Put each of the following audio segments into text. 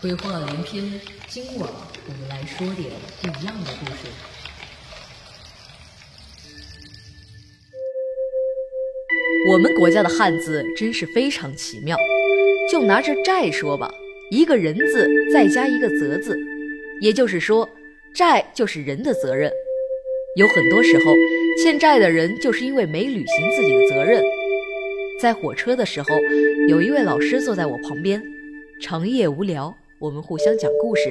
鬼话连篇，今晚我们来说点不一样的故事。我们国家的汉字真是非常奇妙，就拿着“债”说吧，一个人字再加一个责字，也就是说，债就是人的责任。有很多时候，欠债的人就是因为没履行自己的责任。在火车的时候，有一位老师坐在我旁边，长夜无聊，我们互相讲故事，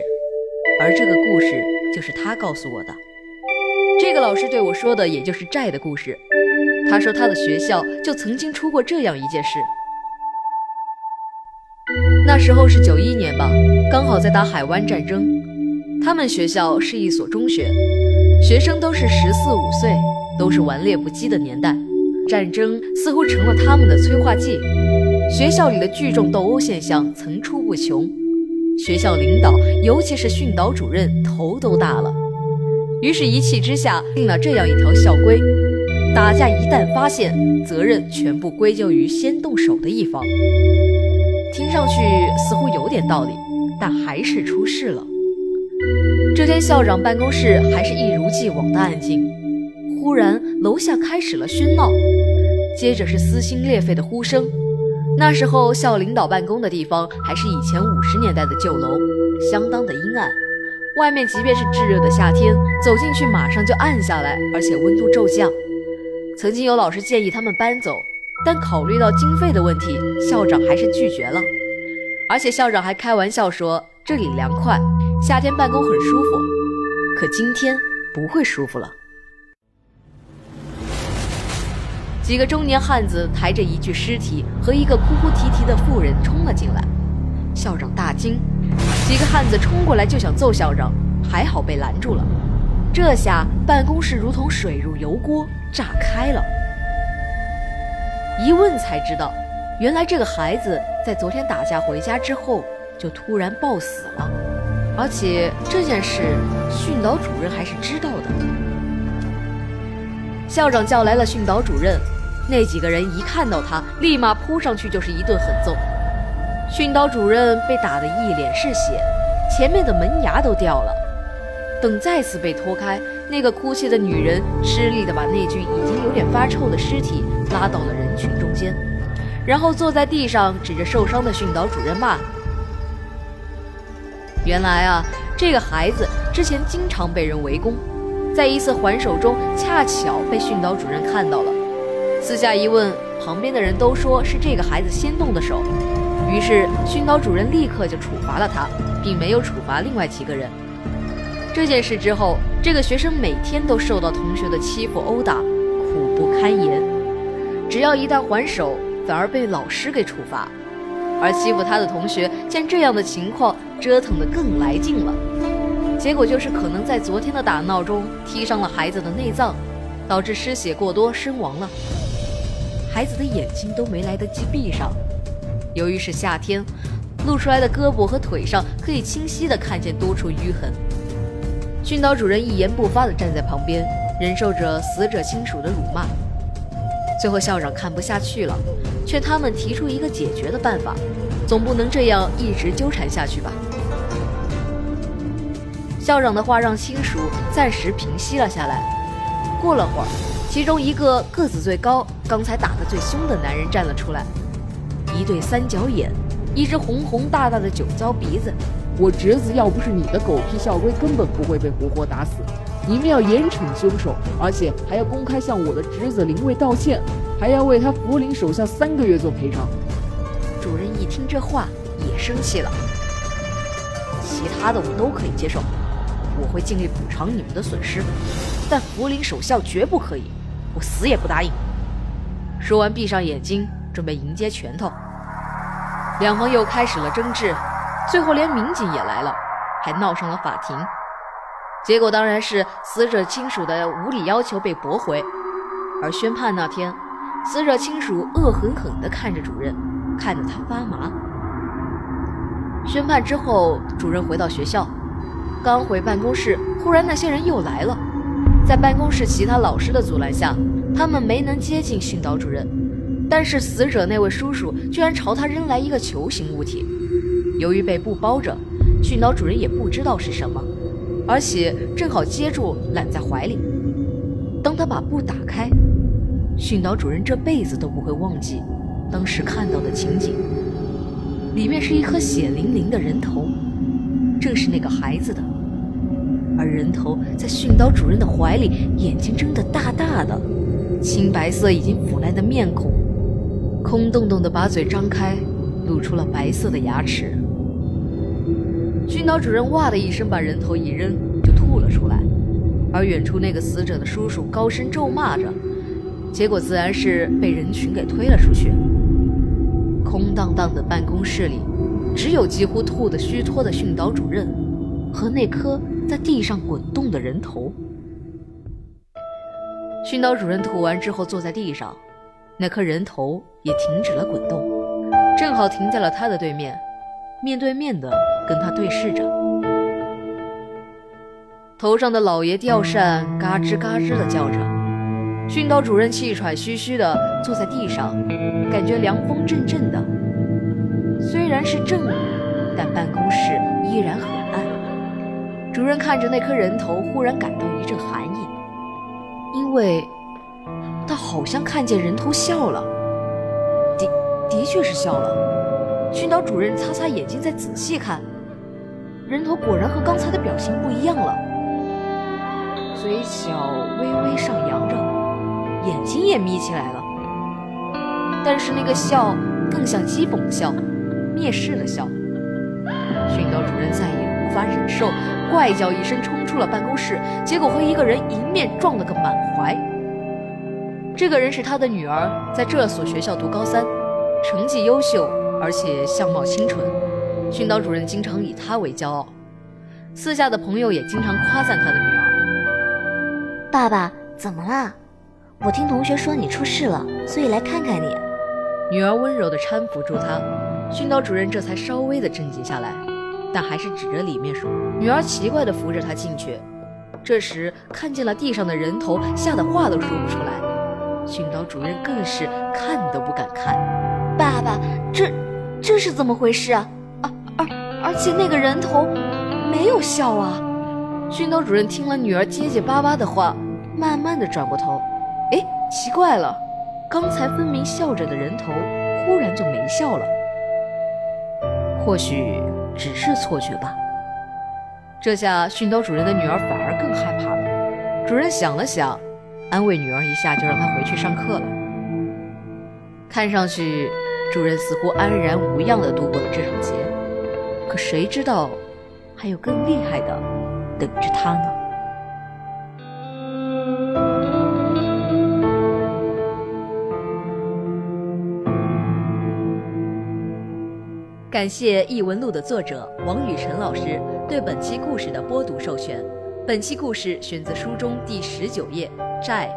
而这个故事就是他告诉我的。这个老师对我说的，也就是债的故事。他说他的学校就曾经出过这样一件事。那时候是九一年吧，刚好在打海湾战争。他们学校是一所中学，学生都是十四五岁，都是顽劣不羁的年代。战争似乎成了他们的催化剂，学校里的聚众斗殴现象层出不穷。学校领导，尤其是训导主任，头都大了。于是，一气之下定了这样一条校规。打架一旦发现，责任全部归咎于先动手的一方。听上去似乎有点道理，但还是出事了。这天校长办公室还是一如既往的安静，忽然楼下开始了喧闹，接着是撕心裂肺的呼声。那时候校领导办公的地方还是以前五十年代的旧楼，相当的阴暗。外面即便是炙热的夏天，走进去马上就暗下来，而且温度骤降。曾经有老师建议他们搬走，但考虑到经费的问题，校长还是拒绝了。而且校长还开玩笑说这里凉快，夏天办公很舒服。可今天不会舒服了。几个中年汉子抬着一具尸体和一个哭哭啼啼的妇人冲了进来，校长大惊，几个汉子冲过来就想揍校长，还好被拦住了。这下办公室如同水入油锅，炸开了。一问才知道，原来这个孩子在昨天打架回家之后就突然暴死了，而且这件事训导主任还是知道的。校长叫来了训导主任，那几个人一看到他，立马扑上去就是一顿狠揍。训导主任被打得一脸是血，前面的门牙都掉了。等再次被拖开，那个哭泣的女人吃力地把那具已经有点发臭的尸体拉到了人群中间，然后坐在地上指着受伤的训导主任骂：“原来啊，这个孩子之前经常被人围攻，在一次还手中恰巧被训导主任看到了。私下一问，旁边的人都说是这个孩子先动的手，于是训导主任立刻就处罚了他，并没有处罚另外几个人。”这件事之后，这个学生每天都受到同学的欺负殴打，苦不堪言。只要一旦还手，反而被老师给处罚。而欺负他的同学见这样的情况，折腾得更来劲了。结果就是可能在昨天的打闹中踢伤了孩子的内脏，导致失血过多身亡了。孩子的眼睛都没来得及闭上，由于是夏天，露出来的胳膊和腿上可以清晰地看见多处淤痕。训导主任一言不发地站在旁边，忍受着死者亲属的辱骂。最后，校长看不下去了，劝他们提出一个解决的办法，总不能这样一直纠缠下去吧。校长的话让亲属暂时平息了下来。过了会儿，其中一个个子最高、刚才打得最凶的男人站了出来，一对三角眼，一只红红大大的酒糟鼻子。我侄子要不是你的狗屁校规，根本不会被活活打死。你们要严惩凶手，而且还要公开向我的侄子林卫道歉，还要为他福临手下三个月做赔偿。主任一听这话也生气了，其他的我都可以接受，我会尽力补偿你们的损失，但福临守校绝不可以，我死也不答应。说完，闭上眼睛，准备迎接拳头。两方又开始了争执。最后连民警也来了，还闹上了法庭。结果当然是死者亲属的无理要求被驳回。而宣判那天，死者亲属恶狠狠地看着主任，看得他发麻。宣判之后，主任回到学校，刚回办公室，忽然那些人又来了。在办公室其他老师的阻拦下，他们没能接近训导主任，但是死者那位叔叔居然朝他扔来一个球形物体。由于被布包着，训导主任也不知道是什么，而且正好接住揽在怀里。当他把布打开，训导主任这辈子都不会忘记当时看到的情景。里面是一颗血淋淋的人头，正是那个孩子的。而人头在训导主任的怀里，眼睛睁得大大的，青白色已经腐烂的面孔，空洞洞的把嘴张开，露出了白色的牙齿。训导主任哇的一声把人头一扔，就吐了出来。而远处那个死者的叔叔高声咒骂着，结果自然是被人群给推了出去。空荡荡的办公室里，只有几乎吐得虚脱的训导主任和那颗在地上滚动的人头。训导主任吐完之后坐在地上，那颗人头也停止了滚动，正好停在了他的对面，面对面的跟他对视着。头上的老爷吊扇嘎吱嘎吱的叫着，训导主任气喘吁吁的坐在地上，感觉凉风阵阵的。虽然是正午，但办公室依然很暗。主任看着那颗人头，忽然感到一阵寒意，因为他好像看见人头笑了。的的确是笑了。训导主任擦擦眼睛，再仔细看，人头果然和刚才的表情不一样了。嘴角微微上扬着，眼睛也眯起来了。但是那个笑更像讥讽的笑，蔑视的笑。训导主任再也法忍受，怪叫一声冲出了办公室，结果和一个人迎面撞了个满怀。这个人是他的女儿，在这所学校读高三，成绩优秀，而且相貌清纯。训导主任经常以她为骄傲，私下的朋友也经常夸赞他的女儿。爸爸，怎么啦？我听同学说你出事了，所以来看看你。女儿温柔地搀扶住他，训导主任这才稍微的镇静下来，但还是指着里面说。女儿奇怪地扶着他进去，这时看见了地上的人头，吓得话都说不出来。训导主任更是看都不敢看。爸爸，这这是怎么回事啊？而而而且那个人头没有笑啊！训导主任听了女儿结结巴巴的话，慢慢的转过头，哎，奇怪了，刚才分明笑着的人头，忽然就没笑了。或许只是错觉吧。这下训导主任的女儿反而更害怕了。主任想了想，安慰女儿一下，就让她回去上课了。看上去，主任似乎安然无恙的度过了这场劫，可谁知道，还有更厉害的。等着他呢。感谢《异闻录》的作者王雨辰老师对本期故事的播读授权。本期故事选自书中第十九页《债》。